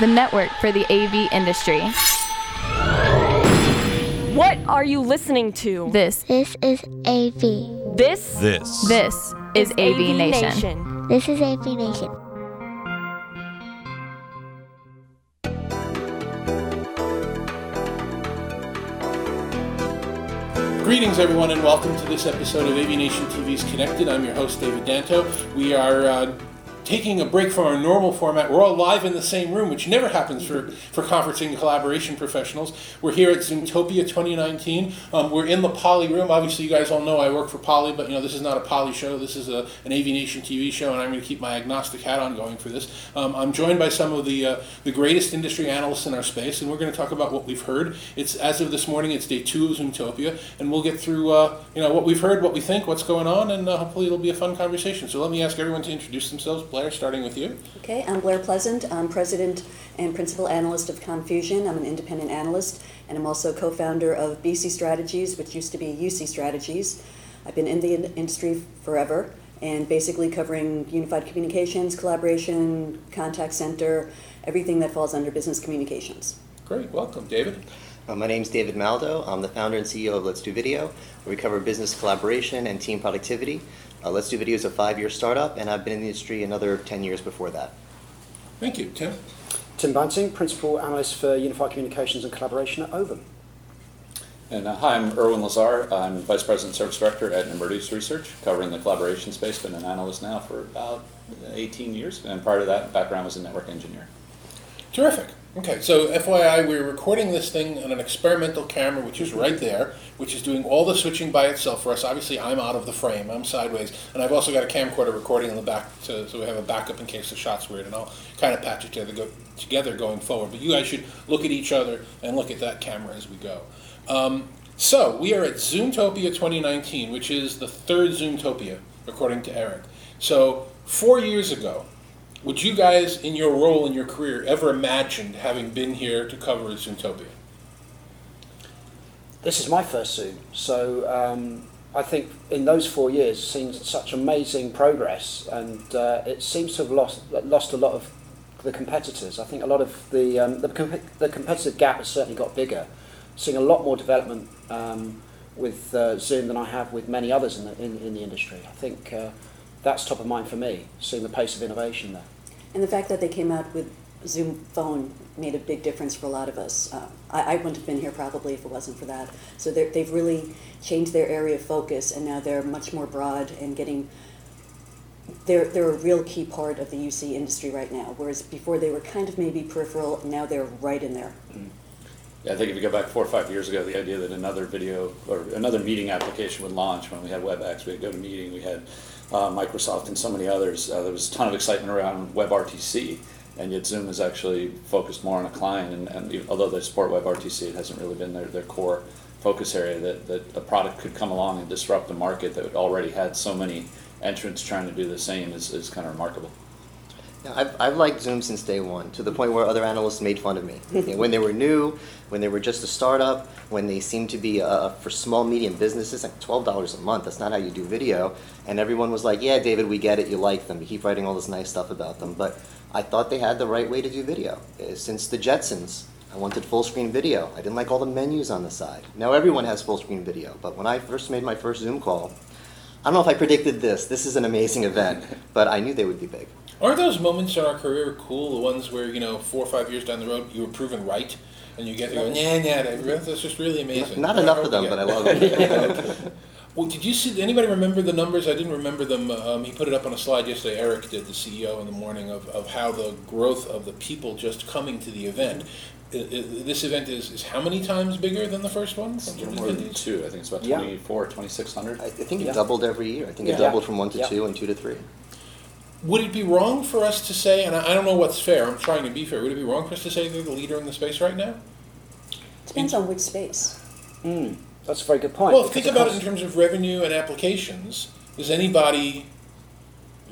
the network for the AV industry. What are you listening to? This, This is AV. This This. this is AV, Nation. Nation. This is AV Nation. Greetings, everyone, and welcome to this episode of AV Nation TV's Connected. I'm your host, David Danto. We are uh, taking a break from our normal format. We're all live in the same room, which never happens for, for conferencing and collaboration professionals. We're here at Zoomtopia 2019. Um, we're in the Poly room. Obviously, you guys all know I work for Poly, but you know this is not a Poly show. This is a, an AV Nation TV show, and I'm going to keep my agnostic hat on going for this. Um, I'm joined by some of the uh, the greatest industry analysts in our space, and we're going to talk about what we've heard. It's as of this morning, it's day two of Zoomtopia, and we'll get through uh, you know what we've heard, what we think, what's going on, and uh, hopefully it'll be a fun conversation. So let me ask everyone to introduce themselves. Blair, starting with you. Okay, I'm Blair Pleasant. I'm president and principal analyst of COMMfusion. I'm an independent analyst, and I'm also co-founder of BC Strategies, which used to be UC Strategies. I've been in the in- industry forever, and basically covering unified communications, collaboration, contact center, everything that falls under business communications. Great, welcome, David. Uh, my is David Maldow. I'm the founder and CEO of Let's Do Video, where we cover business collaboration and team productivity. Uh, Let's Do Video is a five-year startup, and I've been in the industry another 10 years before that. Thank you, Tim. Tim Banting, Principal Analyst for Unified Communications and Collaboration at Ovum. And uh, hi, I'm Irwin Lazar. I'm Vice President Service Director at Nemertes Research, covering the collaboration space. Been an analyst now for about 18 years, and prior to that, background was a network engineer. Terrific. Okay, so FYI, we're recording this thing on an experimental camera, which is right there, which is doing all the switching by itself for us. Obviously, I'm out of the frame, I'm sideways, and I've also got a camcorder recording in the back, to, so we have a backup in case the shot's weird, and I'll kind of patch it together, go, together going forward. But you guys should look at each other and look at that camera as we go. Um, so, we are at Zoomtopia 2019, which is the third Zoomtopia, according to Eric. So, four years ago, would you guys, in your role in your career, ever imagined having been here to cover Zoomtopia? This is my first Zoom, so um, I think in those four years, seen such amazing progress, and uh, it seems to have lost lost a lot of the competitors. I think a lot of the um, the, comp- the competitive gap has certainly got bigger. Seeing a lot more development um, with uh, Zoom than I have with many others in the, in, in the industry. I think uh, that's top of mind for me, seeing the pace of innovation there. And the fact that they came out with Zoom Phone made a big difference for a lot of us. Uh, I, I wouldn't have been here probably if it wasn't for that. So they're- they've really changed their area of focus, and now they're much more broad and getting. They're, they're a real key part of the UC industry right now, whereas before they were kind of maybe peripheral, now they're right in there. Yeah, I think if you go back four or five years ago, the idea that another video or another meeting application would launch when we had WebEx, we had GoToMeeting, we had uh, Microsoft, and so many others. Uh, there was a ton of excitement around WebRTC, and yet Zoom is actually focused more on a client. And, and even- although they support WebRTC, it hasn't really been their, their core focus area. That, that a product could come along and disrupt a market that already had so many entrants trying to do the same is, is kind of remarkable. I've, I've liked Zoom since day one, to the point where other analysts made fun of me. When they were new, when they were just a startup, when they seemed to be uh, for small, medium businesses, like $12 a month, that's not how you do video. And everyone was like, yeah, David, we get it, you like them, you keep writing all this nice stuff about them. But I thought they had the right way to do video. Uh, Since the Jetsons, I wanted full screen video. I didn't like all the menus on the side. Now everyone has full screen video, but when I first made my first Zoom call, I don't know if I predicted this. This is an amazing event, but I knew they would be big. Aren't those moments in our career cool? The ones where you know four or five years down the road you were proven right, and you get to go, nah, nah, that's just really amazing. Not enough of them, but I love it. Well, did you see? Anybody remember the numbers? I didn't remember them. Um, he put it up on a slide yesterday. Eric did, the CEO, in the morning of, of how the growth of the people just coming to the event. I- I- this event is, is how many times bigger than the first one? in terms of More than two, I think it's about Yeah. 24, 2,600. I I think it Yeah. doubled every year. I think Yeah. it doubled from one to Yeah. two and two to three. Would it be wrong for us to say, and I I don't know what's fair, I'm trying to be fair, would it be wrong for us to say they're the leader in the space right now? Depends on which space. Mm, that's a very good point. Well, think it about it in terms of revenue and applications. Does anybody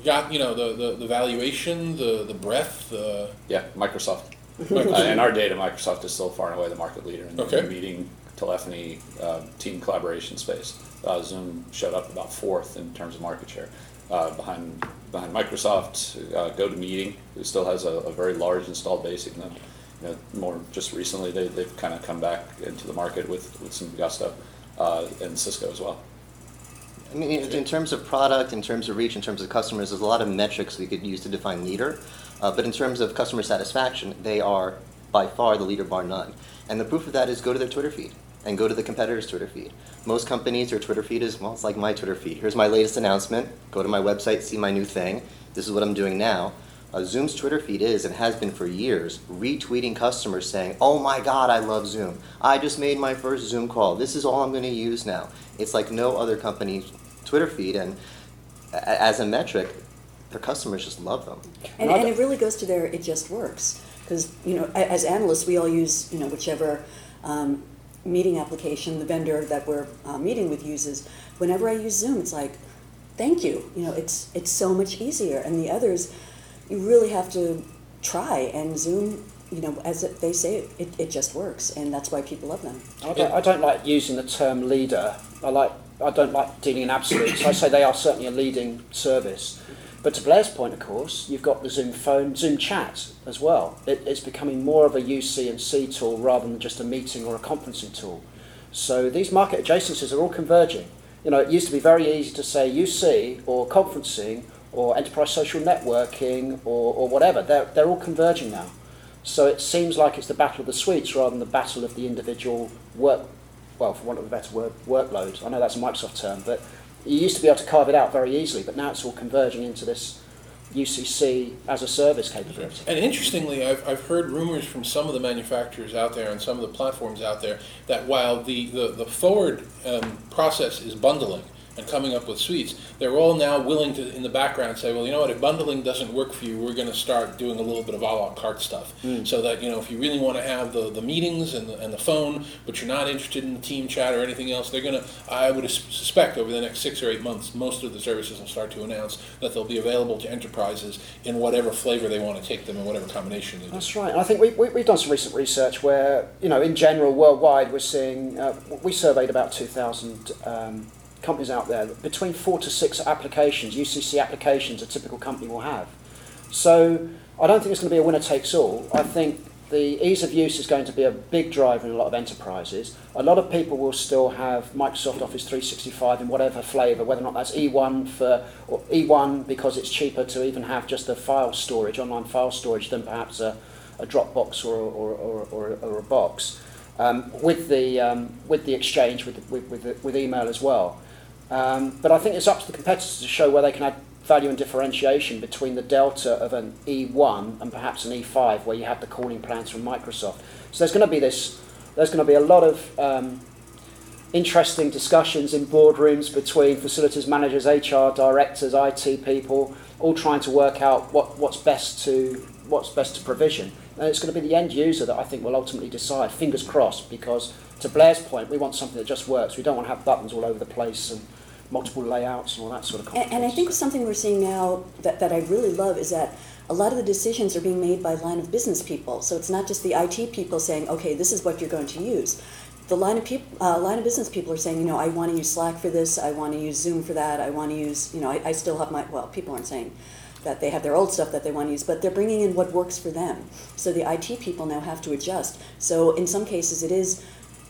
got, you know, the, the, the valuation, the, the breadth, the. Yeah, Microsoft. Uh, in our data, Microsoft is still far and away the market leader in Okay. the meeting, telephony, uh, team collaboration space. Uh, Zoom showed up about fourth in terms of market share. Uh, behind behind Microsoft, uh, GoToMeeting, who still has a, a very large installed base, even though you know, more just recently they, they've kind of come back into the market with, with some gusto, uh, and Cisco as well. I mean, in in terms of product, in terms of reach, in terms of customers, there's a lot of metrics we could use to define leader. Uh, but in terms of customer satisfaction, they are by far the leader, bar none. And the proof of that is go to their Twitter feed and go to the competitor's Twitter feed. Most companies, their Twitter feed is, well, it's like my Twitter feed. Here's my latest announcement. Go to my website, see my new thing. This is what I'm doing now. Uh, Zoom's Twitter feed is and has been for years retweeting customers saying, "Oh my God, I love Zoom! I just made my first Zoom call. This is all I'm going to use now." It's like no other company's Twitter feed, and a- as a metric, their customers just love them. And, And it really goes to their, it just works. Because, you know, as analysts, we all use, you know, whichever um, meeting application the vendor that we're uh, meeting with uses. Whenever I use Zoom, it's like, thank you. You know, it's, it's so much easier. And the others, you really have to try. And Zoom, you know, as they say, it, it just works. And that's why people love them. I don't, I don't like using the term leader. I like I don't like dealing in absolutes. I say they are certainly a leading service. But to Blair's point, of course, you've got the Zoom phone, Zoom chat as well. It, it's becoming more of a UC and C tool rather than just a meeting or a conferencing tool. So these market adjacencies are all converging. You know, it used to be very easy to say UC or conferencing or enterprise social networking or, or whatever. They're, they're all converging now. So it seems like it's the battle of the suites rather than the battle of the individual work, well, for want of a better word, workload. I know that's a Microsoft term, but you used to be able to carve it out very easily, but now it's all converging into this UCC as a service capability. And interestingly, I've, I've heard rumors from some of the manufacturers out there and some of the platforms out there that while the, the, the forward um, process is bundling and coming up with suites, they're all now willing to, in the background, say, well, you know what, if bundling doesn't work for you, we're going to start doing a little bit of a la carte stuff. So that, you know, if you really want to have the, the meetings and the, and the phone, but you're not interested in the team chat or anything else, they're going to, I would suspect over the next six or eight months, most of the services will start to announce that they'll be available to enterprises in whatever flavor they want to take them and whatever combination they do. That's right. And I think we, we, we've done some recent research where, you know, in general, worldwide, we're seeing, uh, we surveyed about 2,000 um, companies out there. Between four to six applications, UCC applications, a typical company will have. So I don't think it's going to be a winner takes all. I think the ease of use is going to be a big driver in a lot of enterprises. A lot of people will still have Microsoft Office 365 in whatever flavour, whether or not that's E1 for or E1 because it's cheaper to even have just a file storage, online file storage, than perhaps a, a Dropbox or, or, or, or, or a box. Um, with the um, with the exchange with with, with, with email as well. Um, but I think it's up to the competitors to show where they can add value and differentiation between the delta of an E1 and perhaps an E5, where you have the calling plans from Microsoft. So there's going to be this. There's going to be a lot of um, interesting discussions in boardrooms between facilities managers, HR directors, IT people, all trying to work out what, what's best to what's best to provision. And it's going to be the end user that I think will ultimately decide. Fingers crossed, because to Blair's point, we want something that just works. We don't want to have buttons all over the place and multiple layouts and all that sort of. And, and I think something we're seeing now that, that I really love is that a lot of the decisions are being made by line of business people. So it's not just the IT people saying, okay, this is what you're going to use. The line of people, uh, line of business people are saying, you know, I want to use Slack for this, I want to use Zoom for that, I want to use, you know, I, I still have my, well, people aren't saying that they have their old stuff that they want to use, but they're bringing in what works for them. So the IT people now have to adjust. So in some cases, it is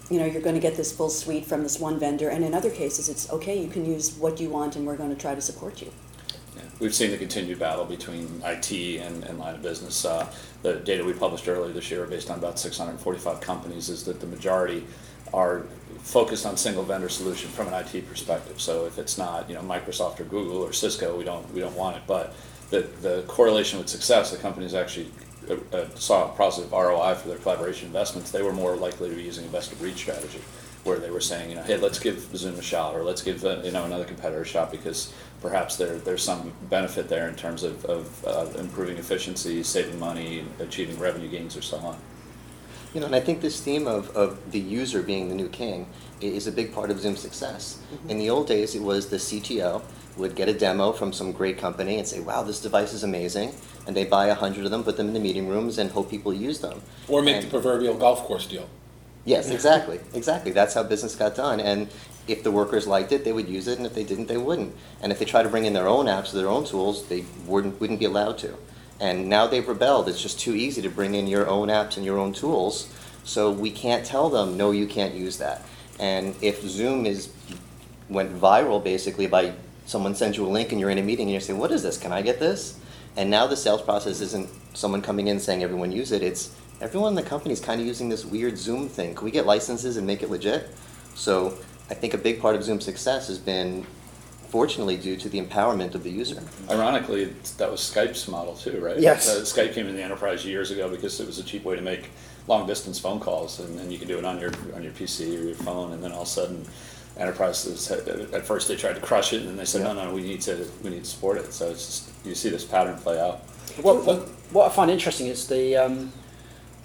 you know, you're going to get this full suite from this one vendor, and in other cases, it's okay, you can use what you want, and we're going to try to support you. Yeah. We've seen the continued battle between IT and, and line of business. Uh, the data we published earlier this year, based on about 645 companies, is that the majority are focused on single vendor solution from an IT perspective. So if it's not, you know, Microsoft or Google or Cisco, we don't we don't want it. But the the correlation with success, the companies actually uh, uh, saw a positive ROI for their collaboration investments. They were more likely to be using a best of breed strategy, where they were saying, you know, hey, let's give Zoom a shot, or let's give uh, you know another competitor a shot because perhaps there there's some benefit there in terms of, of uh, improving efficiency, saving money, achieving revenue gains, or so on. You know, and I think this theme of, of the user being the new king is a big part of Zoom's success. In the old days, it was the CTO would get a demo from some great company and say, wow, this device is amazing. And they buy a hundred of them, put them in the meeting rooms, and hope people use them. Or make And- the proverbial golf course deal. Yes, exactly, exactly. That's how business got done. And if the workers liked it, they would use it, and if they didn't, they wouldn't. And if they tried to bring in their own apps, or their own tools, they wouldn't wouldn't be allowed to. And now they've rebelled. It's just too easy to bring in your own apps and your own tools. So we can't tell them, no, you can't use that. And if Zoom is went viral basically by someone sends you a link and you're in a meeting and you say, what is this? Can I get this? And now the sales process isn't someone coming in saying everyone use it. It's everyone in the company is kind of using this weird Zoom thing. Can we get licenses and make it legit? So I think a big part of Zoom's success has been fortunately due to the empowerment of the user. Ironically, that was Skype's model too, right? Yes. Uh, Skype came in the enterprise years ago because it was a cheap way to make long distance phone calls, and, and you can do it on your on your PC or your phone, and then all of a sudden, enterprises had, at first they tried to crush it, and then they said, no, no, we need to we need to support it. So it's just you see this pattern play out. What, what, what I find interesting is the um,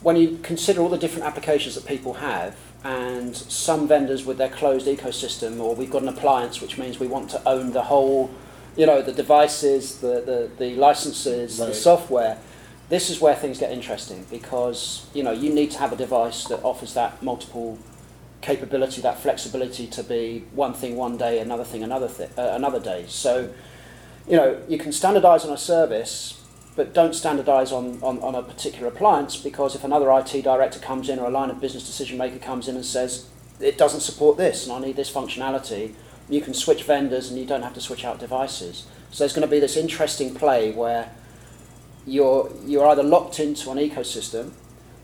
when you consider all the different applications that people have, and some vendors with their closed ecosystem, or we've got an appliance, which means we want to own the whole, you know, the devices, the, the, the licenses, the software. This is where things get interesting because you know you need to have a device that offers that multiple capability, that flexibility to be one thing one day, another thing another th- uh, another day. So, you know, you can standardize on a service, but don't standardize on, on, on a particular appliance because if another IT director comes in or a line of business decision maker comes in and says it doesn't support this and I need this functionality, you can switch vendors and you don't have to switch out devices. So there's going to be this interesting play where you're you're either locked into an ecosystem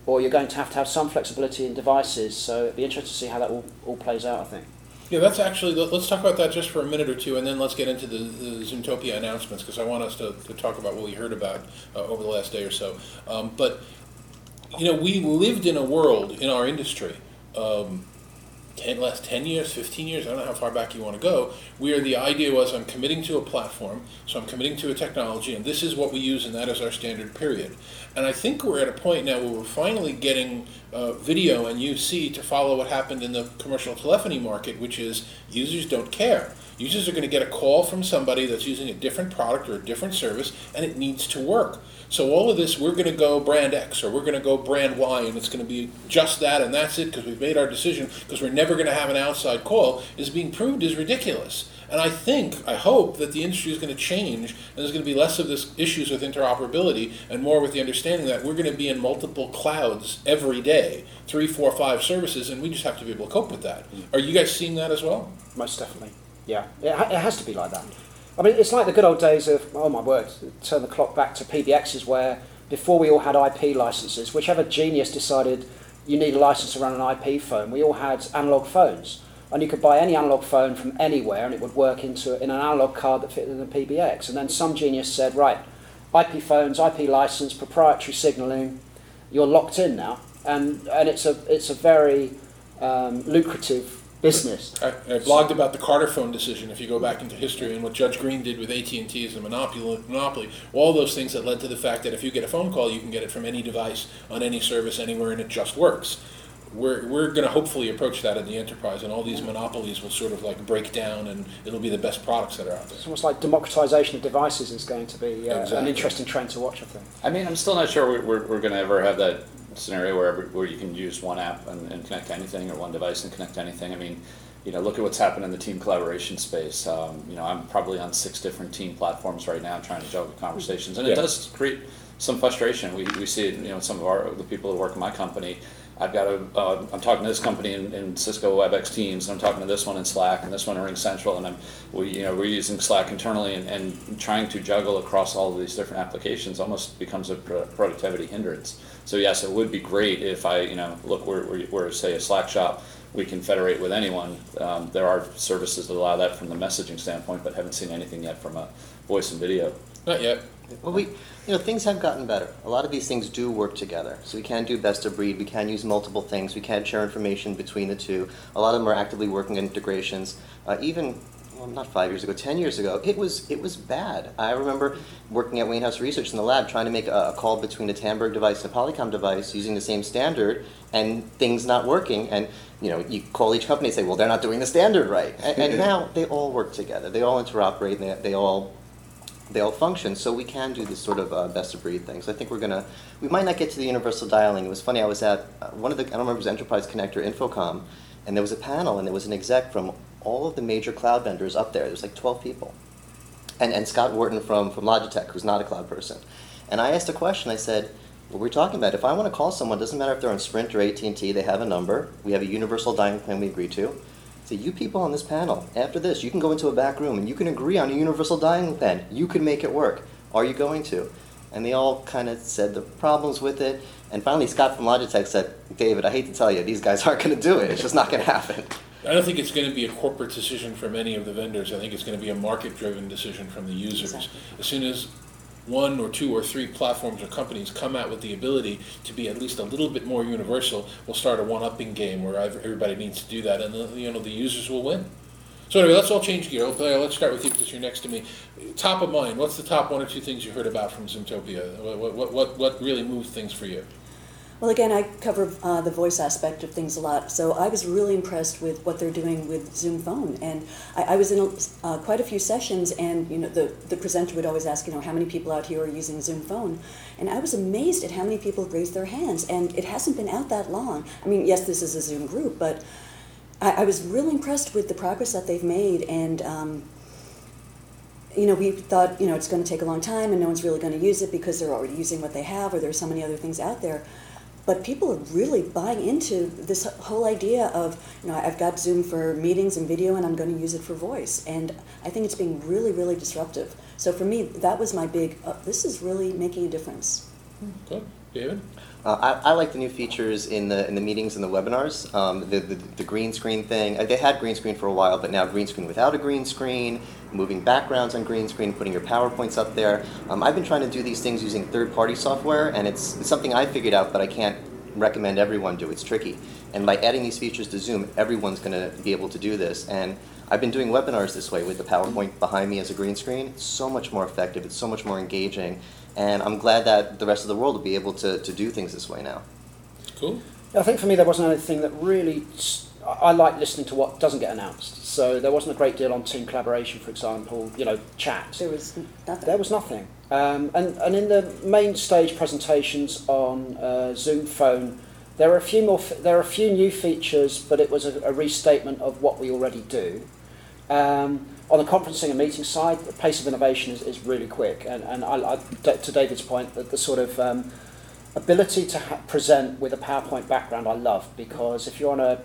or you're going to have to have some flexibility in devices. So it'd be interesting to see how that all, all plays out, I think. Yeah, that's actually, let- let's talk about that just for a minute or two, and then let's get into the, the Zoomtopia announcements, because I want us to, to talk about what we heard about uh, over the last day or so. Um, but, you know, we lived in a world in our industry, um, 10, last 10 years, 15 years, I don't know how far back you want to go, where the idea was I'm committing to a platform, so I'm committing to a technology, and this is what we use, and that is our standard period. And I think we're at a point now where we're finally getting uh, video and UC to follow what happened in the commercial telephony market, which is users don't care. Users are going to get a call from somebody that's using a different product or a different service, and it needs to work. So all of this, we're going to go brand X or we're going to go brand Y, and it's going to be just that, and that's it because we've made our decision because we're never going to have an outside call, is being proved is ridiculous. And I think, I hope that the industry is going to change, and there's going to be less of this issues with interoperability and more with the understanding that we're going to be in multiple clouds every day, three, four, five services, and we just have to be able to cope with that. Mm. Are you guys seeing that as well? Most definitely. Yeah, it, ha- it has to be like that. I mean, it's like the good old days of, oh my word, turn the clock back to PBXs where before we all had IP licenses, whichever genius decided you need a license to run an IP phone, we all had analog phones. And you could buy any analog phone from anywhere and it would work into in an analog card that fit in a PBX. And then some genius said, right, IP phones, IP license, proprietary signaling, you're locked in now. And, and it's, a, it's a very um, lucrative business. I, I blogged about the Carterfone decision. If you go back into history and what Judge Greene did with AT and T as a monopoly, monopoly, all those things that led to the fact that if you get a phone call, you can get it from any device on any service anywhere, and it just works. We're, we're going to hopefully approach that in the enterprise, and all these monopolies will sort of like break down, and it'll be the best products that are out there. It's almost like democratization of devices is going to be uh, an interesting trend to watch, I think. I mean, I'm still not sure we're, we're, we're going to ever have that scenario where, every- where you can use one app and, and connect to anything or one device and connect to anything. I mean, you know, look at what's happened in the team collaboration space. Um, you know, I'm probably on six different team platforms right now trying to juggle conversations, and Yeah. it does create some frustration. We, we see it, you know, some of our the people who work in my company. I've got a, uh, I'm talking to this company in, in Cisco WebEx Teams, and I'm talking to this one in Slack, and this one in RingCentral, and I'm, we, you know, we're using Slack internally, and, and trying to juggle across all of these different applications almost becomes a pro- productivity hindrance. So yes, it would be great if I, you know, look, we're, we're, we're say a Slack shop, we can federate with anyone. Um, there are services that allow that from the messaging standpoint, but haven't seen anything yet from a voice and video. Not yet. Well, we, you know, things have gotten better. A lot of these things do work together. So we can do best of breed. We can use multiple things. We can share information between the two. A lot of them are actively working on integrations. Uh, even, well, not five years ago, ten years ago, it was it was bad. I remember working at Wainhouse Research in the lab, trying to make a, a call between a Tandberg device and a Polycom device using the same standard, and things not working. And you know, you call each company and say, well, they're not doing the standard right. And, and now they all work together. They all interoperate. And they, they all they all function, so we can do this sort of uh, best of breed things. I think we're gonna, we might not get to the universal dialing. It was funny, I was at uh, one of the, I don't remember, it was Enterprise Connect or InfoComm, and there was a panel, and there was an exec from all of the major cloud vendors up there. There's like 12 people. And, and Scott Wharton from, from Logitech, who's not a cloud person. And I asked a question, I said, what we're talking about, if I want to call someone, doesn't matter if they're on Sprint or AT&T, they have a number, we have a universal dialing plan we agree to. So you people on this panel, after this, you can go into a back room and you can agree on a universal dialing plan. You can make it work. Are you going to? And they all kind of said the problems with it. And finally, Scott from Logitech said, David, I hate to tell you, these guys aren't going to do it. It's just not going to happen. I don't think it's going to be a corporate decision from any of the vendors. I think it's going to be a market-driven decision from the users. Exactly. As soon as one or two or three platforms or companies come out with the ability to be at least a little bit more universal, we'll start a one-upping game where everybody needs to do that, and the, you know the users will win. So anyway, let's all change gear. Let's start with you because you're next to me. Top of mind, what's the top one or two things you heard about from Zoomtopia? What, what, what, what really moved things for you? Well, again, I cover uh, the voice aspect of things a lot, so I was really impressed with what they're doing with Zoom Phone. And I, I was in a, uh, quite a few sessions, and you know, the, the presenter would always ask, you know, how many people out here are using Zoom Phone? And I was amazed at how many people raised their hands. And it hasn't been out that long. I mean, yes, this is a Zoom group, but I, I was really impressed with the progress that they've made. And um, you know, we thought, you know, it's going to take a long time and no one's really going to use it because they're already using what they have or there's so many other things out there. But people are really buying into this whole idea of, you know, I've got Zoom for meetings and video and I'm going to use it for voice. And I think it's being really, really disruptive. So for me, that was my big, uh, this is really making a difference. Good. David? Uh, I, I like the new features in the in the meetings and the webinars. Um, the, the the green screen thing. Uh, they had green screen for a while, but now green screen without a green screen, moving backgrounds on green screen, putting your powerpoints up there. Um, I've been trying to do these things using third-party software, and it's, it's something I figured out, but I can't recommend everyone do. It's tricky. And by adding these features to Zoom, everyone's going to be able to do this. And I've been doing webinars this way with the PowerPoint behind me as a green screen. It's so much more effective. It's so much more engaging. And I'm glad that the rest of the world will be able to, to do things this way now. Cool. I think for me there wasn't anything that really. I like listening to what doesn't get announced. So there wasn't a great deal on team collaboration, for example. You know, chat. There was nothing. There was nothing. Um, and, and in the main stage presentations on uh, Zoom Phone, there are a few more. F- there are a few new features, but it was a, a restatement of what we already do. Um, on the conferencing and meeting side, the pace of innovation is, is really quick. And, and I, I, to David's point, that the sort of um, ability to ha- present with a PowerPoint background, I love because if you're on a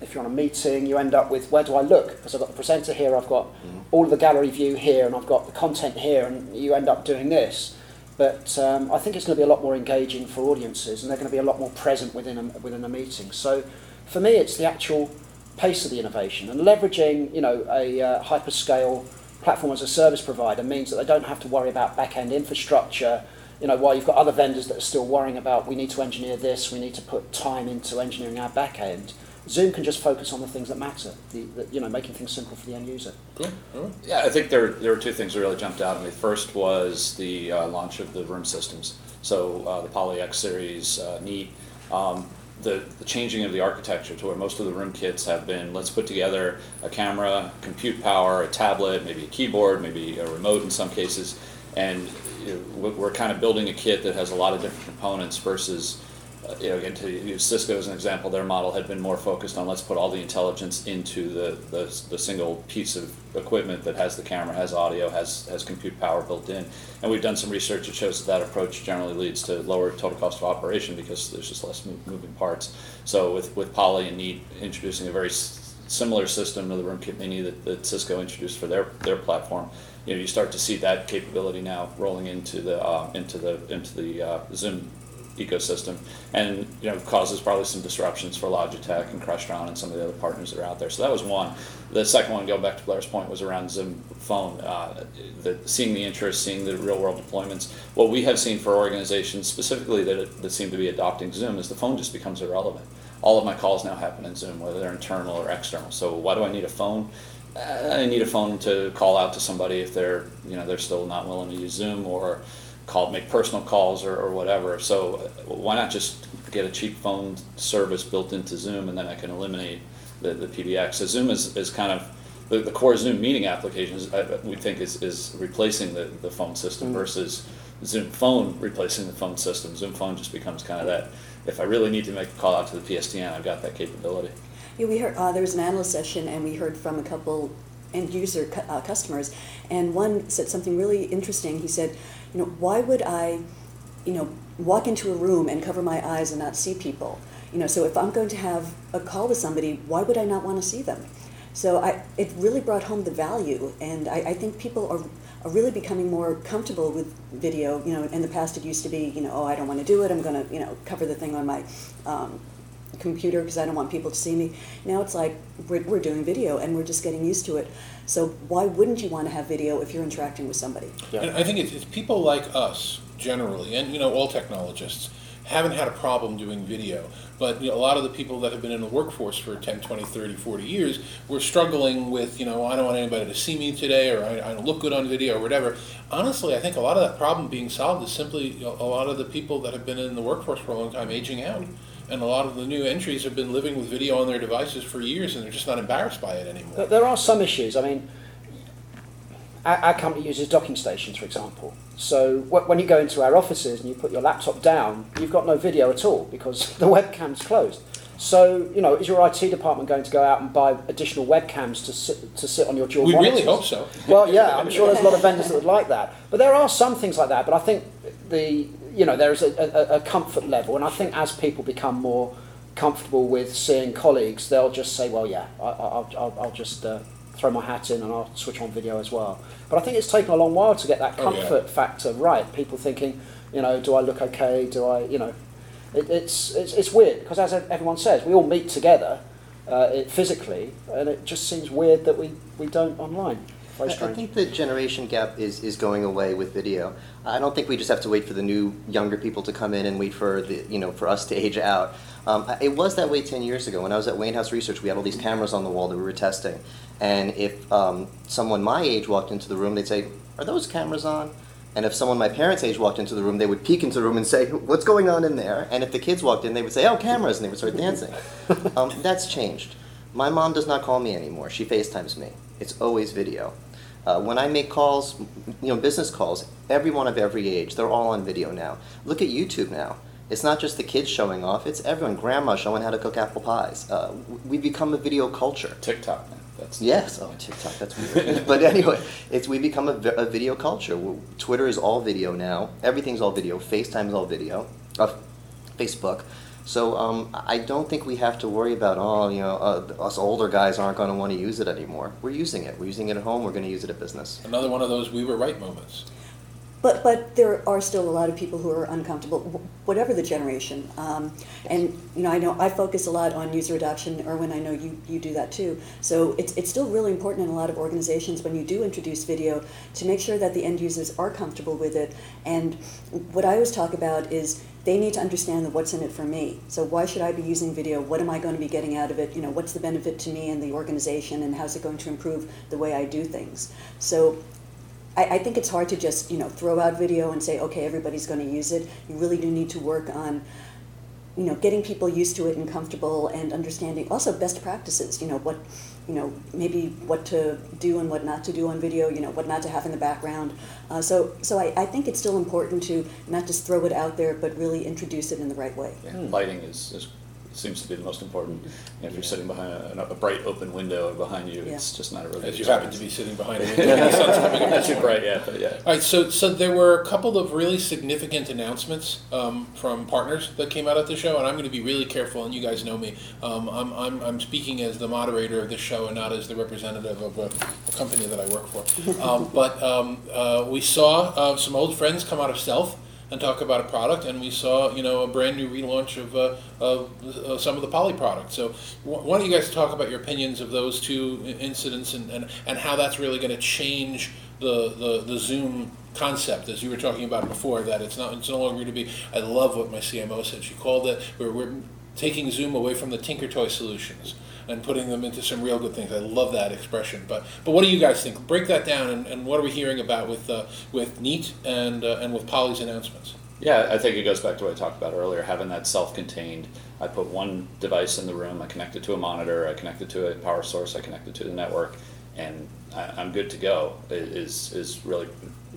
if you're on a meeting, you end up with where do I look? Because I've got the presenter here, I've got all of the gallery view here, and I've got the content here, and you end up doing this. But um, I think it's going to be a lot more engaging for audiences, and they're going to be a lot more present within a, within a meeting. So, for me, it's the actual pace of the innovation and leveraging, you know, a uh, hyperscale platform as a service provider means that they don't have to worry about back-end infrastructure. You know, while you've got other vendors that are still worrying about we need to engineer this, we need to put time into engineering our back end. Zoom can just focus on the things that matter. The, the, you know, making things simple for the end user. Cool. All right. Yeah, I think there, there were two things that really jumped out at me. First was the uh, launch of the room systems. So uh, the Poly X series, uh, neat. Um, the, the changing of the architecture to where most of the room kits have been let's put together a camera, compute power, a tablet, maybe a keyboard, maybe a remote in some cases. And we're kind of building a kit that has a lot of different components versus you know, again, to use Cisco as an example, their model had been more focused on let's put all the intelligence into the, the, the single piece of equipment that has the camera, has audio, has, has compute power built in. And we've done some research that shows that that approach generally leads to lower total cost of operation because there's just less move, moving parts. So with, with Poly and Neat introducing a very s- similar system to the RoomKit Mini that, that Cisco introduced for their, their platform, you know, you start to see that capability now rolling into the, uh, into the, into the uh, Zoom ecosystem and you know causes probably some disruptions for Logitech and Crestron and some of the other partners that are out there. So that was one. The second one, going back to Blair's point, was around Zoom Phone. Uh, the, seeing the interest, seeing the real world deployments. What we have seen for organizations specifically that, that seem to be adopting Zoom is the phone just becomes irrelevant. All of my calls now happen in Zoom, whether they're internal or external. So why do I need a phone? Uh, I need a phone to call out to somebody if they're you know they're still not willing to use Zoom or call make personal calls or, or whatever. So uh, why not just get a cheap phone service built into Zoom and then I can eliminate the, the PBX. So Zoom is, is kind of the, the core Zoom meeting applications, I, we think is, is replacing the, the phone system versus Zoom Phone replacing the phone system. Zoom Phone just becomes kind of that, if I really need to make a call out to the PSTN, I've got that capability. Yeah, we heard, uh, there was an analyst session and we heard from a couple end user uh, customers and one said something really interesting. He said, you know, why would I, you know, walk into a room and cover my eyes and not see people? You know, so if I'm going to have a call with somebody, why would I not want to see them? So I, it really brought home the value, and I, I think people are, are really becoming more comfortable with video. You know, in the past it used to be, you know, oh, I don't want to do it. I'm going to, you know, cover the thing on my um, computer because I don't want people to see me. Now it's like we're, we're doing video, and we're just getting used to it. So why wouldn't you want to have video if you're interacting with somebody? And I think it's, it's people like us generally, and you know, all technologists haven't had a problem doing video. But you know, a lot of the people that have been in the workforce for 10, 20, 30, 40 years were struggling with, you know, I don't want anybody to see me today, or I, I don't look good on video, or whatever. Honestly, I think a lot of that problem being solved is simply you know, a lot of the people that have been in the workforce for a long time aging out. And a lot of the new entries have been living with video on their devices for years, and they're just not embarrassed by it anymore. There- There are some issues. I mean, our, company uses docking stations, for example. So when you go into our offices and you put your laptop down, you've got no video at all because the webcam's closed. So, you know, is your IT department going to go out and buy additional webcams to sit, to sit on your dual We really hope so. Well, yeah, I'm sure there's a lot of vendors that would like that. But there are some things like that. But I think the you know there is a, a, a comfort level, and I think as people become more comfortable with seeing colleagues, they'll just say, well, yeah, I, I- I'll, I'll, I'll just uh, throw my hat in and I'll switch on video as well. But I think it's taken a long while to get that Oh, yeah. comfort factor right. People thinking, you know, do I look okay? Do I, you know, it, it's, it's it's weird because as everyone says, we all meet together. Uh, it, physically, and it just seems weird that we, we don't online. I- I think the generation gap is, is going away with video. I don't think we just have to wait for the new younger people to come in and wait for the you know for us to age out. Um, it was that way ten years ago when I was at Wainhouse Research. We had all these cameras on the wall that we were testing, and if um, someone my age walked into the room, they'd say, "Are those cameras on?" And if someone my parents' age walked into the room, they would peek into the room and say, "What's going on in there?" And if the kids walked in, they would say, "Oh, cameras," and they would start dancing. um, that's changed. My mom does not call me anymore. She FaceTimes me. It's always video. Uh, when I make calls, you know, business calls, everyone of every age, they're all on video now. Look at YouTube now. It's not just the kids showing off, it's everyone. Grandma showing how to cook apple pies. Uh, we become a video culture. TikTok. That's Yes, oh, TikTok, that's weird. but anyway, it's we become a, a video culture. Twitter is all video now. Everything's all video. FaceTime is all video. Uh, Facebook. So um, I don't think we have to worry about oh you know uh, us older guys aren't going to want to use it anymore. We're using it. We're using it at home. We're going to use it at business. Another one of those we were right moments. But, but there are still a lot of people who are uncomfortable, whatever the generation. Um, and, you know, I know I focus a lot on user adoption, Irwin, I know you, you do that too. So it's, it's still really important in a lot of organizations when you do introduce video to make sure that the end users are comfortable with it. And what I always talk about is they need to understand what's in it for me. So why should I be using video? What am I going to be getting out of it? You know, what's the benefit to me and the organization and how's it going to improve the way I do things? So I, I think it's hard to just you know throw out video and say okay everybody's going to use it. You really do need to work on you know getting people used to it and comfortable and understanding also best practices. You know what you know maybe what to do and what not to do on video. You know what not to have in the background. Uh, so so I, I think it's still important to not just throw it out there but really introduce it in the right way. Yeah, lighting is, is seems to be the most important. You know, if you're sitting behind a, a bright open window behind you, it's just not a really. As good you happen to be sitting behind a window when the sun's coming up. Not too bright, yeah, but yeah. All right, so so there were a couple of really significant announcements um, from partners that came out at the show, and I'm going to be really careful. And you guys know me. Um, I'm, I'm I'm speaking as the moderator of this show and not as the representative of a, a company that I work for. Um, but um, uh, we saw uh, some old friends come out of stealth and talk about a product, and we saw you know a brand new relaunch of, uh, of uh, some of the poly products. So wh- why don't you guys talk about your opinions of those two incidents and, and, and how that's really going to change the, the, the Zoom concept, as you were talking about before, that it's not it's no longer going to be. I love what my CMO said. She called it. We're, we're taking Zoom away from the Tinker Toy solutions and putting them into some real good things. I love that expression. But but what do you guys think? Break that down, and, and what are we hearing about with uh, with Neat and uh, and with Poly's announcements? Yeah, I think it goes back to what I talked about earlier, having that self-contained. I put one device in the room, I connect it to a monitor, I connect it to a power source, I connect it to the network, and I, I'm good to go is is really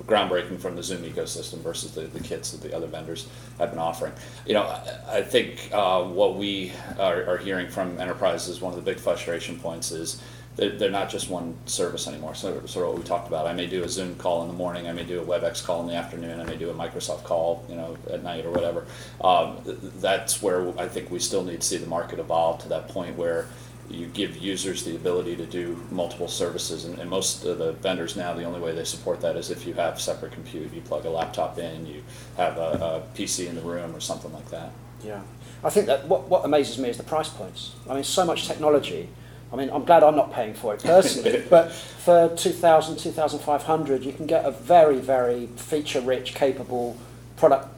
groundbreaking from the Zoom ecosystem versus the, the kits that the other vendors have been offering. You know, I, I think uh, what we are, are hearing from enterprises, one of the big frustration points is they're, they're not just one service anymore. So sort of what we talked about. I may do a Zoom call in the morning. I may do a WebEx call in the afternoon. I may do a Microsoft call, you know, at night or whatever. Um, that's where I think we still need to see the market evolve to that point where you give users the ability to do multiple services. And, and most of the vendors now, the only way they support that is if you have separate compute. You plug a laptop in, you have a, a PC in the room or something like that. Yeah, I think that what, what amazes me is the price points. I mean, so much technology. I mean, I'm glad I'm not paying for it personally, but for 2,000, 2,500, you can get a very, very feature-rich, capable product,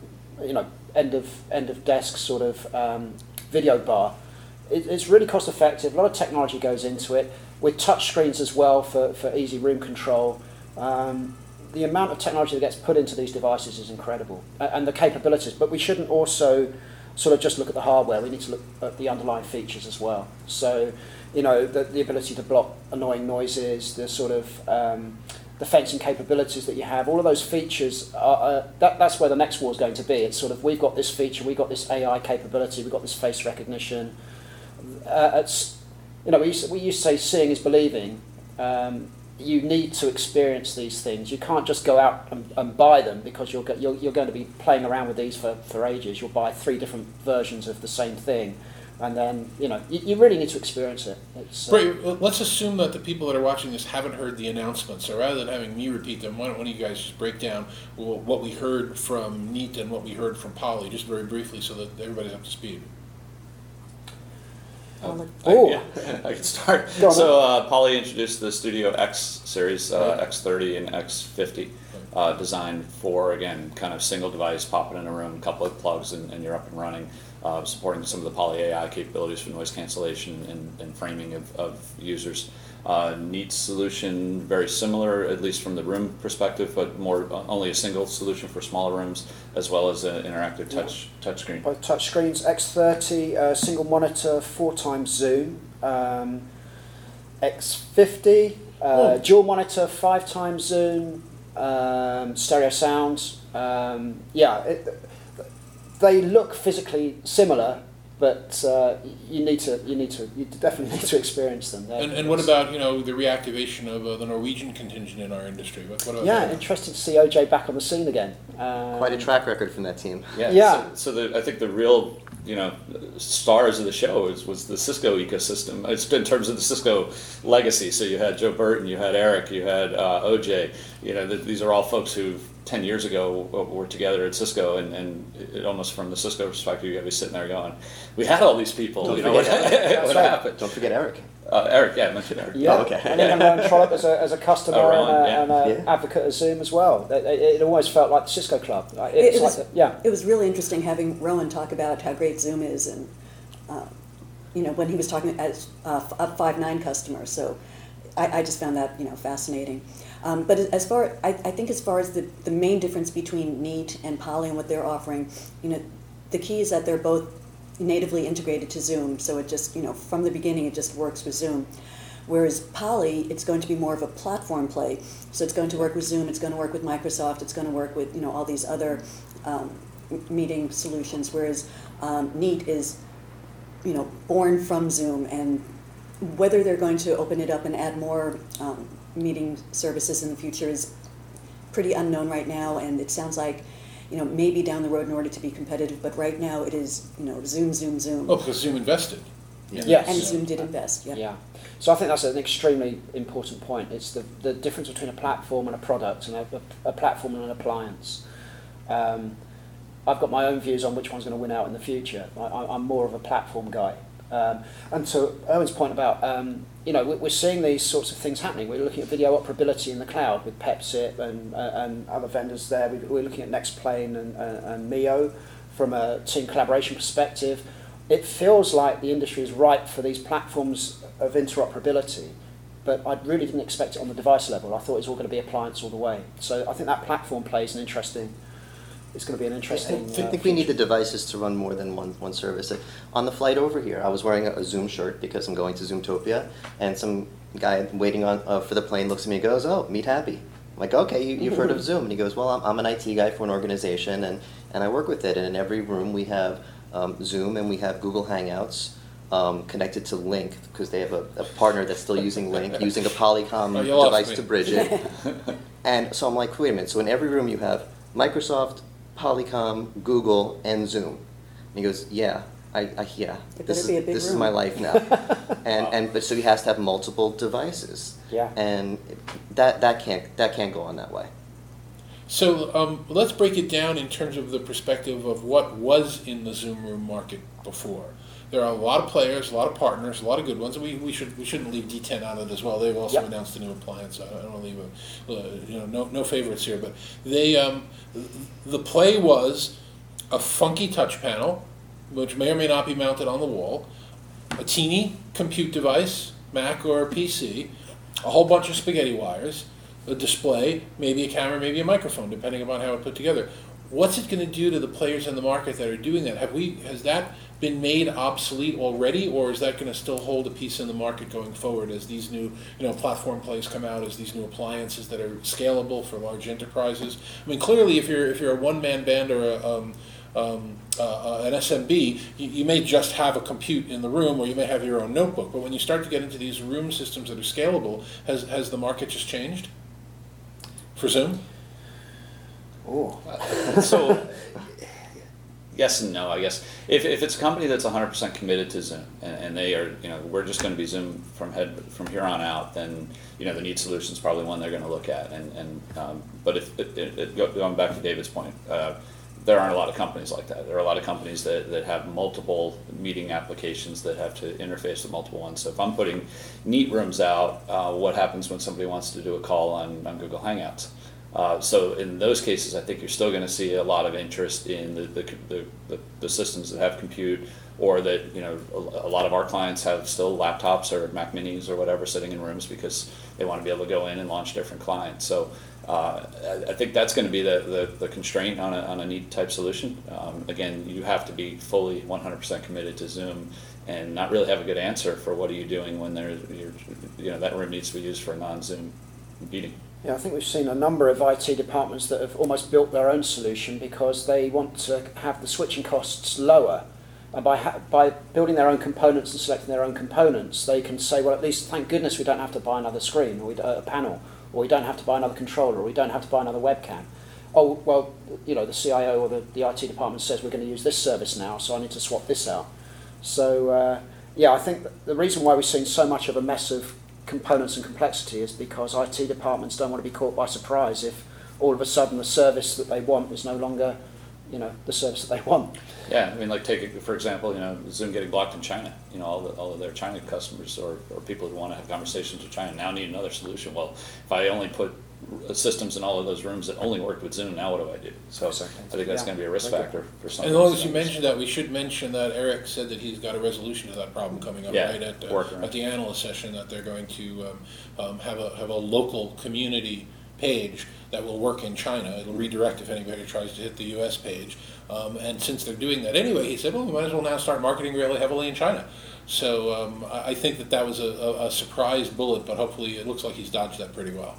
you know, end of end of desk sort of um, video bar. It, it's really cost effective. A lot of technology goes into it with touch screens as well for, for easy room control. Um, the amount of technology that gets put into these devices is incredible, and the capabilities. But we shouldn't also sort of just look at the hardware. We need to look at the underlying features as well. So, you know, the, the ability to block annoying noises, the sort of um, the fencing capabilities that you have, all of those features. Are, uh, that, that's where the next war is going to be. It's sort of we've got this feature, we've got this AI capability, we've got this face recognition. Uh, you know, we used, to, we used to say seeing is believing. Um, you need to experience these things. You can't just go out and, and buy them because you're, go- you're, you're going to be playing around with these for, for ages. You'll buy three different versions of the same thing. And then, you know, you, you really need to experience it. It's, uh, Right, let's assume that the people that are watching this haven't heard the announcements, so rather than having me repeat them, why don't one of you guys just break down what we heard from Neat and what we heard from Poly, just very briefly, so that everybody's up to speed. I'll I, Oh. yeah, I can start. Go on. So uh, Poly introduced the Studio X series, uh, X30 and X50, uh, designed for again kind of single device, pop it in a room, a couple of plugs, and, and you're up and running. Uh, supporting some of the Poly AI capabilities for noise cancellation and, and framing of, of users. Uh, Neat solution, very similar, at least from the room perspective, but more uh, only a single solution for smaller rooms, as well as an interactive touch touchscreen. both touch screens, X30, uh, single monitor, four times zoom, um, X50, uh, Oh. dual monitor, five times zoom, um, stereo sound. Um, yeah, it, they look physically similar, but uh, you need to you need to you definitely need to experience them. They're- And, and what about, you know, the reactivation of uh, the Norwegian contingent in our industry? What, what about Yeah, that? interesting to see OJ back on the scene again. Um, Quite a track record from that team. Yeah. Yeah. So, so the, I think the real, you know, stars of the show is, was the Cisco ecosystem. It's in terms of the Cisco legacy. So you had Joe Burton, you had Eric, you had uh, OJ. You know, th- these are all folks who 10 years ago w- were together at Cisco, and, and it, almost from the Cisco perspective, you got to be sitting there going, we had all these people. Don't you know, what, what right. happened? Don't forget Eric. Uh, Eric, yeah, I mentioned Eric. Yeah, Oh, okay. and even Rowan Trollope as a, as a customer Oh, Rowan, and, a, yeah. and a Yeah. advocate of Zoom as well. It, it, it almost felt like the Cisco Club. Like, It- It's it like was- the- yeah. It was really interesting having Rowan talk about how great Zoom is, and uh, you know when he was talking as uh, a Five9 customer. So I, I just found that you know fascinating. Um, but as far I, I think as far as the, the main difference between Neat and Poly and what they're offering, you know, the key is that they're both natively integrated to Zoom. So it just you know from the beginning it just works with Zoom. Whereas Poly, it's going to be more of a platform play. So it's going to work with Zoom, it's going to work with Microsoft, it's going to work with you know all these other um, meeting solutions. Whereas um, Neat is, you know, born from Zoom, and whether they're going to open it up and add more um, meeting services in the future is pretty unknown right now. And it sounds like, you know, maybe down the road in order to be competitive. But right now it is, you know, Zoom, Zoom, Zoom. Oh, because Zoom invested. in Yes. And Zoom did invest. Yeah. Yeah. So I think that's an extremely important point. It's the, the difference between a platform and a product, and a, a, a platform and an appliance. Um, I've got my own views on which one's going to win out in the future. I, I- I'm more of a platform guy. Um, and to Owen's point about, um, you know, we- we're seeing these sorts of things happening. We're looking at video operability in the cloud with Pexip and, uh, and other vendors there. We- We're looking at Nextplane and, and, and Mio from a team collaboration perspective. It feels like the industry is ripe for these platforms of interoperability, but I really didn't expect it on the device level. I thought it was all going to be appliance all the way. So I think that platform plays an interesting it's going to be an interesting. I uh, think we need the devices to run more than one, one service. On the flight over here, I was wearing a, a Zoom shirt because I'm going to Zoomtopia, and some guy waiting on uh, for the plane looks at me and goes, "Oh, meet Happy." I'm like, "Okay, you, you've heard of Zoom?" And he goes, "Well, I'm, I'm an IT guy for an organization, and, and I work with it. And in every room we have um, Zoom and we have Google Hangouts." Um, connected to Lync because they have a, a partner that's still using Lync, using a Polycom Oh, device to bridge it. And so I'm like, wait a minute. So in every room you have Microsoft, Polycom, Google, and Zoom. And he goes, yeah, I, I yeah. It This better is be a big this is room." my life now. and and but so he has to have multiple devices. Yeah. And that that can't that can't go on that way. So um, let's break it down in terms of the perspective of what was in the Zoom room market before. There are a lot of players, a lot of partners, a lot of good ones. We, we should we shouldn't leave DTEN out of it as well. They've also Yep. announced a new appliance. I don't want to leave a, uh, you know no no favorites here, but they um, the play was a funky touch panel, which may or may not be mounted on the wall, a teeny compute device, Mac or a PC, a whole bunch of spaghetti wires, a display, maybe a camera, maybe a microphone, depending upon how it's put together. What's it going to do to the players in the market that are doing that? Have we has that been made obsolete already, or is that going to still hold a piece in the market going forward as these new you know platform plays come out, as these new appliances that are scalable for large enterprises? I mean, clearly, if you're if you're a one man band or a um, um, uh, uh, an SMB, you, you may just have a compute in the room, or you may have your own notebook. But when you start to get into these room systems that are scalable, has has the market just changed for Zoom? Oh, so yes and no i guess if, if it's a company that's 100% committed to zoom and, and they are you know we're just going to be zoom from head from here on out then you know the Neat solution is probably one they're going to look at and, and um, but if it, it, going back to david's point uh, there aren't a lot of companies like that. There are a lot of companies that, that have multiple meeting applications that have to interface with multiple ones. So if I'm putting Neat rooms out, uh, what happens when somebody wants to do a call on, on Google Hangouts? Uh, so in those cases, I think you're still going to see a lot of interest in the, the, the, the, systems that have compute, or that you know a, a lot of our clients have still laptops or Mac Minis or whatever sitting in rooms because they want to be able to go in and launch different clients. So uh, I, I think that's going to be the, the, the constraint on a, on a Neat type solution. Um, again, you have to be fully 100% committed to Zoom and not really have a good answer for what are you doing when you're, you know that room needs to be used for a non-Zoom meeting. Yeah, I think we've seen a number of IT departments that have almost built their own solution because they want to have the switching costs lower. And by, ha- by building their own components and selecting their own components, they can say, well, at least thank goodness we don't have to buy another screen or d- a panel, or we don't have to buy another controller, or we don't have to buy another webcam. Oh, well, you know, the CIO or the, the IT department says we're going to use this service now, so I need to swap this out. So, uh, yeah, I think the reason why we've seen so much of a mess of components and complexity is because IT departments don't want to be caught by surprise if all of a sudden the service that they want is no longer, you know, the service that they want. Yeah, I mean, like take it for example, you know, Zoom getting blocked in China. You know, all the, all of their China customers or, or people who want to have conversations with China now need another solution. Well, if I only put systems in all of those rooms that only worked with Zoom, now what do I do? So Exactly. I think that's Yeah. going to be a risk Very good. factor for some. And as of long those as you things. mentioned that, we should mention that Eric said that he's got a resolution to that problem coming up, Yeah, right? At, uh, working on at the analyst session, that they're going to um, um, have a, have a local community page that will work in China. It'll redirect if anybody tries to hit the US page. Um, and since they're doing that anyway, he said, well, we might as well now start marketing really heavily in China. So um, I, I think that that was a, a, a surprise bullet, but hopefully it looks like he's dodged that pretty well.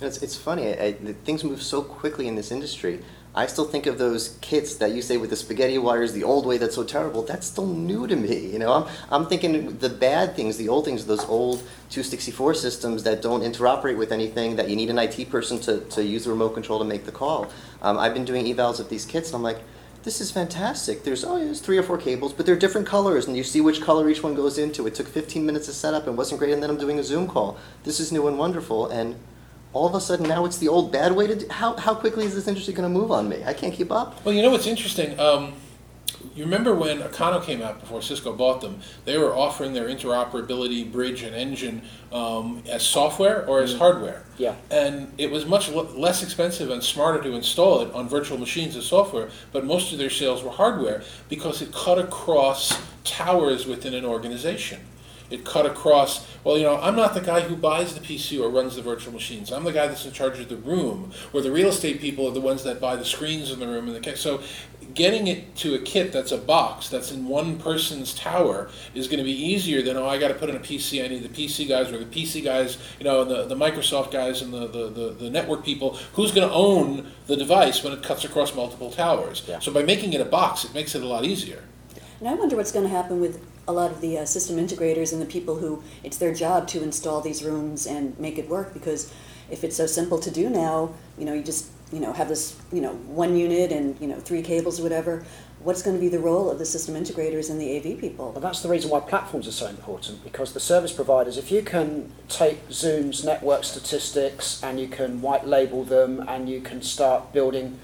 It's, it's funny, I, I, things move so quickly in this industry. I still think of those kits that you say with the spaghetti wires, the old way that's so terrible. That's still new to me. You know, I'm, I'm thinking the bad things, the old things, those old 264 systems that don't interoperate with anything, that you need an IT person to, to use the remote control to make the call. Um, I've been doing evals of these kits, and I'm like, this is fantastic. There's oh, there's three or four cables, but they're different colors, and you see which color each one goes into. It took 15 minutes to set up and wasn't great, and then I'm doing a Zoom call. This is new and wonderful, and all of a sudden now it's the old bad way to do. How, how quickly is this industry going to move on me? I can't keep up. Well, you know what's interesting? Um, you remember when Acano came out before Cisco bought them? They were offering their interoperability bridge and engine um, as software or as hardware. Yeah. And it was much l- less expensive and smarter to install it on virtual machines as software, but most of their sales were hardware because it cut across towers within an organization. It cut across. Well, you know, I'm not the guy who buys the PC or runs the virtual machines. I'm the guy that's in charge of the room, where the real estate people are the ones that buy the screens in the room and the ca- so. Getting it to a kit that's a box that's in one person's tower is going to be easier than oh I got to put in a PC. I need the PC guys or the PC guys, you know, and the, the Microsoft guys and the, the, the, the network people. Who's going to own the device when it cuts across multiple towers? Yeah. So by making it a box, it makes it a lot easier. And I wonder what's going to happen with a lot of the uh, system integrators and the people who it's their job to install these rooms and make it work because if it's so simple to do now, you know, you just you know have this you know one unit and you know three cables or whatever. What's going to be the role of the system integrators and the AV people? Well, that's the reason why platforms are so important because the service providers, if you can take Zoom's network statistics and you can white label them and you can start building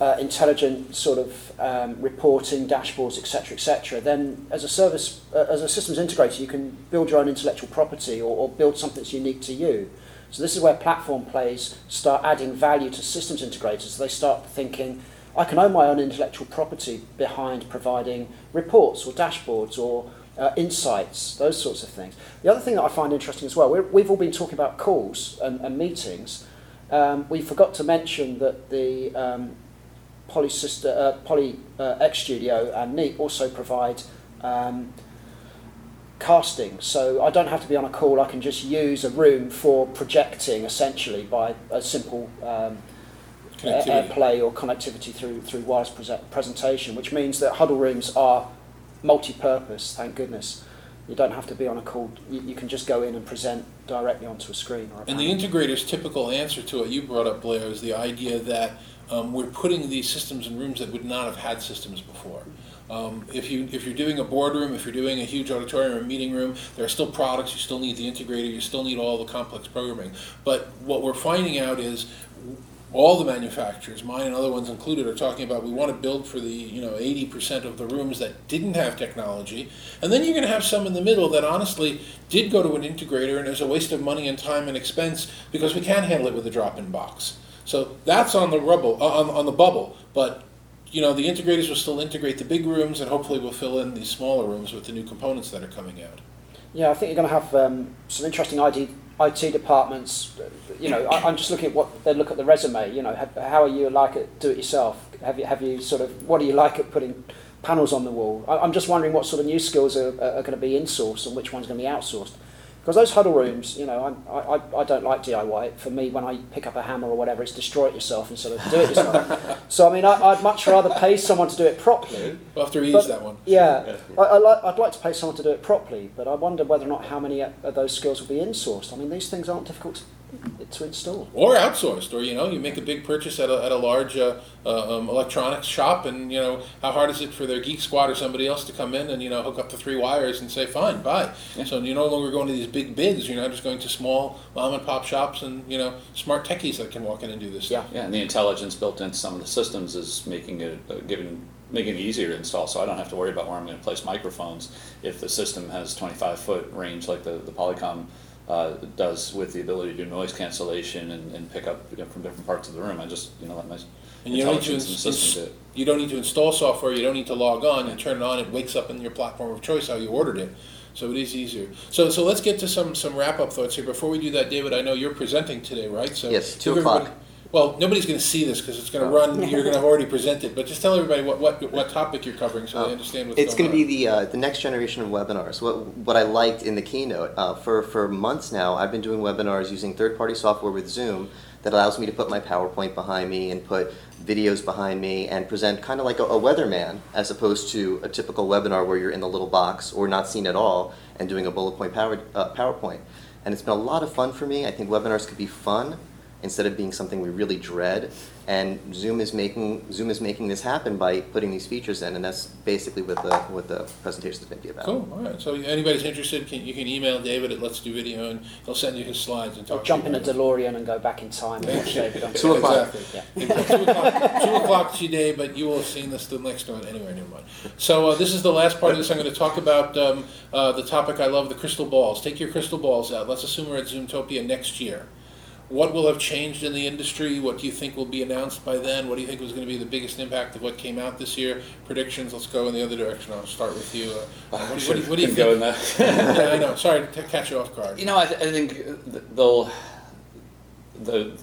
uh, intelligent sort of um, reporting dashboards, etc., etc., then as a service, uh, as a systems integrator, you can build your own intellectual property or, or build something that's unique to you. So this is where platform plays start adding value to systems integrators. They start thinking, I can own my own intellectual property behind providing reports or dashboards or uh, insights, those sorts of things. The other thing that I find interesting as well, we're, we've all been talking about calls and, and meetings. Um, we forgot to mention that the um, Poly, Sister, uh, Poly uh, X Studio and Neat also provide um, casting. So I don't have to be on a call. I can just use a room for projecting essentially by a simple um. AirPlay or connectivity through through wireless prese- presentation, which means that huddle rooms are multi-purpose. Thank goodness. You don't have to be on a call. You, you can just go in and present directly onto a screen. Or a And the integrator's typical answer to what you brought up, Blair, is the idea that um, we're putting these systems in rooms that would not have had systems before. Um, if you if you're doing a boardroom, if you're doing a huge auditorium or meeting room, there are still products. You still need the integrator. You still need all the complex programming. But what we're finding out is all the manufacturers, mine and other ones included, are talking about we want to build for the you know 80% of the rooms that didn't have technology, and then you're going to have some in the middle that honestly did go to an integrator, and there's a waste of money and time and expense because we can't handle it with a drop-in box. So that's on the rubble, uh, on, on the bubble, but. You know, the integrators will still integrate the big rooms, and hopefully we'll fill in these smaller rooms with the new components that are coming out. Yeah, I think you're going to have um, some interesting ID, IT departments. You know, I, I'm just looking at what they look at the resume. You know, have, how are you like at do it yourself? Have you have you sort of what do you like at putting panels on the wall? I, I'm just wondering what sort of new skills are, are going to be insourced and which ones are going to be outsourced. Because those huddle rooms, you know, I'm, I, I- I don't like DIY. For me, when I pick up a hammer or whatever, it's destroy it yourself instead of do it yourself. so, I mean, I, I'd much rather pay someone to do it properly We'll have to reuse that one. yeah, I, I like, I'd like to pay someone to do it properly, but I wonder whether or not how many of those skills will be insourced. I mean, these things aren't difficult to, to install. or outsourced, or you know, you make a big purchase at a, at a large uh, uh, um, electronics shop, and you know, how hard is it for their geek squad or somebody else to come in and you know hook up the three wires and say, fine, buy. So you're no longer going to these big bids. You're now just going to small mom and pop shops and you know smart techies that can walk in and do this. Yeah. stuff. Yeah, and the intelligence built into some of the systems is making it, uh, giving, making it easier to install, so I don't have to worry about where I'm gonna place microphones. If the system has twenty-five foot range like the, the Polycom, uh, does with the ability to do noise cancellation and, and pick up you know, from different parts of the room, I just, you know, let my And you don't need to intelligence in the ins- system do it. you don't need to install software. You don't need to log on. You turn it on. It wakes up in your platform of choice how you ordered it. So it is easier. So so let's get to some some wrap up thoughts here. Before we do that, David, I know you're presenting today, right? So Yes, two o'clock. Everybody- Well, nobody's going to see this because it's going to Oh. run. You're going to have already presented, but just tell everybody what what, what topic you're covering so they understand what's It's going going to be the uh, the next generation of webinars. What what I liked in the keynote uh, for for months now, I've been doing webinars using third party software with Zoom that allows me to put my PowerPoint behind me and put videos behind me and present kind of like a, a weatherman as opposed to a typical webinar where you're in the little box or not seen at all and doing a bullet point power, uh, PowerPoint. And it's been a lot of fun for me. I think webinars could be fun instead of being something we really dread. And Zoom is making Zoom is making this happen by putting these features in, and that's basically what the what the presentation is going to be about. Cool. All right. So anybody's interested, can, you can email David at Let's Do Video, and he'll send you his slides and talk. Or to jump you in a. DeLorean and go back in time and watch David on Two o'clock. Exactly. Yeah. two o'clock, two o'clock today, but you will have seen this the next one anyway. Never mind. So uh, this is the last part of this. I'm going to talk about um, uh, the topic I love: the crystal balls. Take your crystal balls out. Let's assume we're at Zoomtopia next year. What will have changed in the industry? What do you think will be announced by then? What do you think was going to be the biggest impact of what came out this year? Predictions. Let's go in the other direction. I'll start with you. Uh, what, do- what do you- what do you Couldn't go in think? that. yeah, I know. Sorry to catch you off guard. You know, I, th- I think they'll. The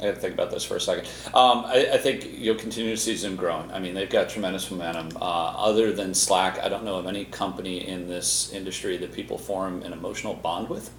I got to think about this for a second. Um, I, I think you'll continue to see Zoom growing. I mean, they've got tremendous momentum. Uh, other than Slack, I don't know of any company in this industry that people form an emotional bond with.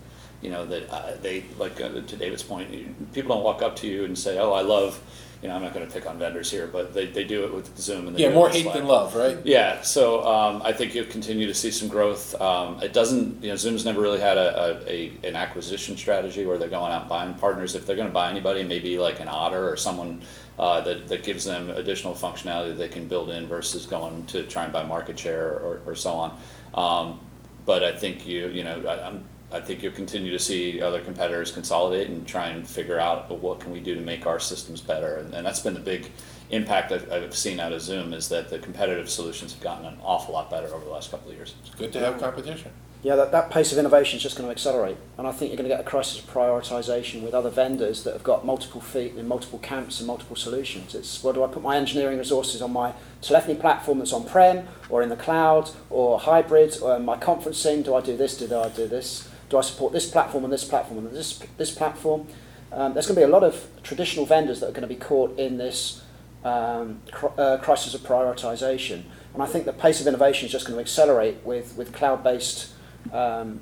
You know that uh, they like uh, to David's point. you- People don't walk up to you and say, "Oh, I love." You know, I'm not going to pick on vendors here, but they, they do it with Zoom and they yeah, more hate than love, right? Yeah, so um, I think you'll continue to see some growth. Um, it doesn't, you know, Zoom's never really had a, a, a an acquisition strategy where they're going out and buying partners. If they're going to buy anybody, maybe like an Otter or someone uh, that, that gives them additional functionality that they can build in versus going to try and buy market share or, or so on. Um, but I think you, you know, I, I'm, I think you'll continue to see other competitors consolidate and try and figure out what can we do to make our systems better. And, and that's been the big impact I've, I've seen out of Zoom is that the competitive solutions have gotten an awful lot better over the last couple of years. It's good to have competition. Yeah, that, that pace of innovation is just going to accelerate. And I think you're going to get a crisis of prioritization with other vendors that have got multiple feet in multiple camps and multiple solutions. It's where do I put my engineering resources on my telephony platform that's on prem or in the cloud or hybrid or my conferencing? Do I do this? Do I do this? Do I support this platform and this platform and this, this platform? Um, there's going to be a lot of traditional vendors that are going to be caught in this um, cr- uh, crisis of prioritization. And I think the pace of innovation is just going to accelerate with, with cloud based um,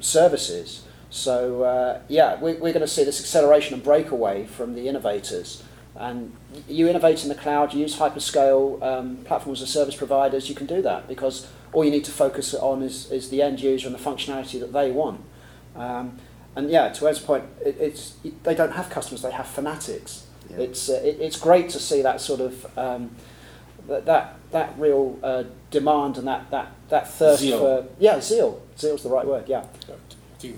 services. So, uh, yeah, we, we're going to see this acceleration and breakaway from the innovators. And you innovate in the cloud, you use hyperscale um, platforms as service providers, you can do that because all you need to focus on is, is the end user and the functionality that they want. Um, and yeah, to Ed's point, it, it's, they don't have customers, they have fanatics. Yeah. It's, uh, it, it's great to see that sort of um, that, that that real uh, demand and that, that, that thirst Zeal. for yeah zeal zeal's the right word yeah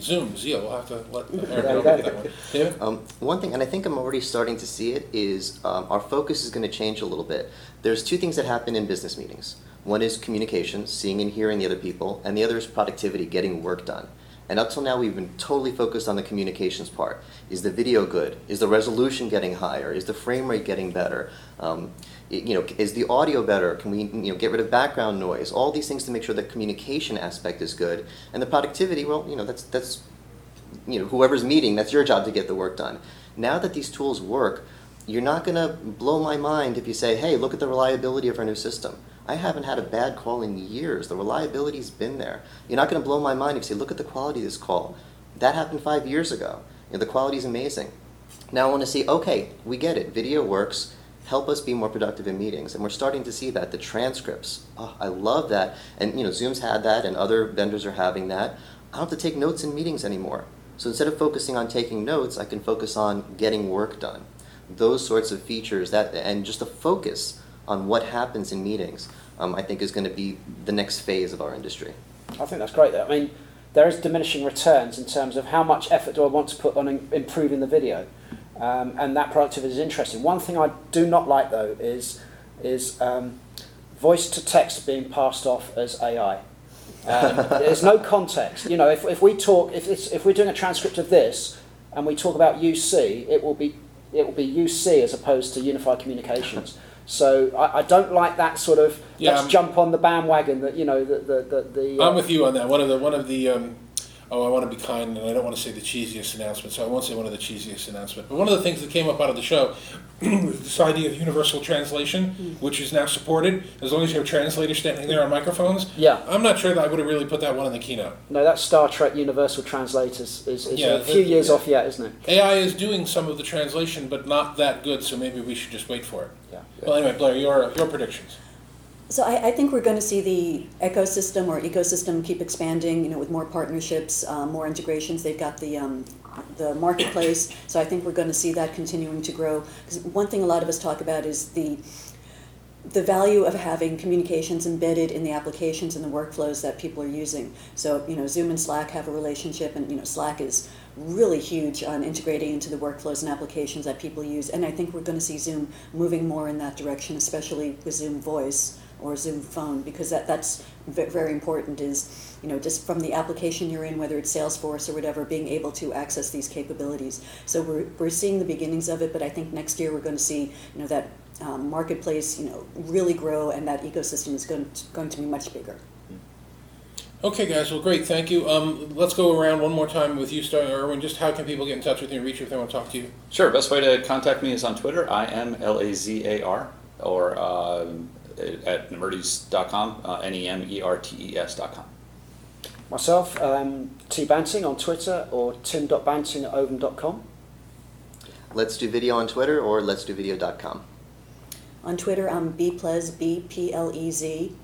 Zoom, Zeal. We'll have to let There Eric go. that one. David? Um, one thing, and I think I'm already starting to see it, is um, our focus is going to change a little bit. There's two things that happen in business meetings. One is communication, seeing and hearing the other people, and the other is productivity, getting work done. And up till now, we've been totally focused on the communications part. Is the video good? Is the resolution getting higher? Is the frame rate getting better? Um, you know, is the audio better? Can we, you know, get rid of background noise? All these things to make sure the communication aspect is good. And the productivity, well, you know, that's that's you know, whoever's meeting, that's your job to get the work done. Now that these tools work, you're not going to blow my mind if you say, hey, look at the reliability of our new system. I haven't had a bad call in years. The reliability's been there. You're not going to blow my mind if you say, look at the quality of this call. That happened five years ago. You know, the quality's amazing. Now I want to see, okay, we get it. Video works. Help us be more productive in meetings. And we're starting to see that. The transcripts. Oh, I love that. And you know, Zoom's had that and other vendors are having that. I don't have to take notes in meetings anymore. So instead of focusing on taking notes, I can focus on getting work done. Those sorts of features that and just a focus on what happens in meetings, um, I think is going to be the next phase of our industry. I think that's great. I mean, there is diminishing returns in terms of how much effort do I want to put on im- improving the video, um, and that productivity is interesting. One thing I do not like though is is um, voice to text being passed off as AI. Um, there's no context. You know, if, if we talk, if, it's, if we're doing a transcript of this and we talk about UC, it will be it will be UC as opposed to unified communications. So I, I don't like that sort of Yeah, let's I'm- jump on the bandwagon that you know the the the. the uh, I'm with you on that. One of the one of the um, oh, I want to be kind, and I don't want to say the cheesiest announcement, so I won't say one of the cheesiest announcements. But one of the things that came up out of the show was this idea of universal translation, hmm. which is now supported as long as you have translators standing there on microphones. Yeah. I'm not sure that I would have really put that one in the keynote. No, that Star Trek Universal Translators is, is Yeah, a few it- years yeah. off yet, isn't it? AI is doing some of the translation, but not that good. So maybe we should just wait for it. Yeah. Well, anyway, Blair, your your predictions. So I, I think we're going to see the ecosystem or ecosystem keep expanding. You know, with more partnerships, uh, more integrations. They've got the um, the marketplace. So I think we're going to see that continuing to grow. Because one thing a lot of us talk about is the the value of having communications embedded in the applications and the workflows that people are using. So, you know, Zoom and Slack have a relationship, and, you know, Slack is really huge on integrating into the workflows and applications that people use. And I think we're going to see Zoom moving more in that direction, especially with Zoom Voice. Or Zoom Phone because that, that's very important. Is you know just from the application you're in, whether it's Salesforce or whatever, being able to access these capabilities. So we're we're seeing the beginnings of it, but I think next year we're going to see you know that um, marketplace you know really grow and that ecosystem is going to, going to be much bigger. Okay, guys. Well, great. Thank you. Um, let's go around one more time with you, starting Irwin. Just how can people get in touch with you and reach you if they want to talk to you? Sure. Best way to contact me is on Twitter. I am L A Z A R or uh, at nemertes.com, uh, N E M E R T E S.com. Myself, um, T Banting on Twitter or tim.banting at ovum.com. Let's do video on Twitter or let's do video.com. On Twitter, I'm bplez, B P L E Z,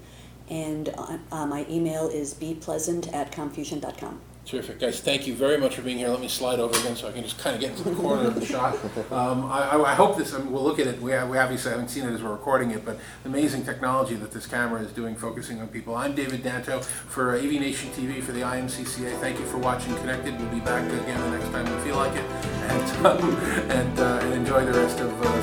and uh, uh, my email is bpleasant at commfusion.com. Terrific, guys. Thank you very much for being here. Let me slide over again so I can just kind of get into the corner of the shot. Um, I, I, hope this, I mean, we'll look at it. We, we obviously haven't seen it as we're recording it, but amazing technology that this camera is doing, focusing on people. I'm David Danto for AV Nation TV for the IMCCA. Thank you for watching Connected. We'll be back again the next time we feel like it. And, um, and, uh, and enjoy the rest of uh,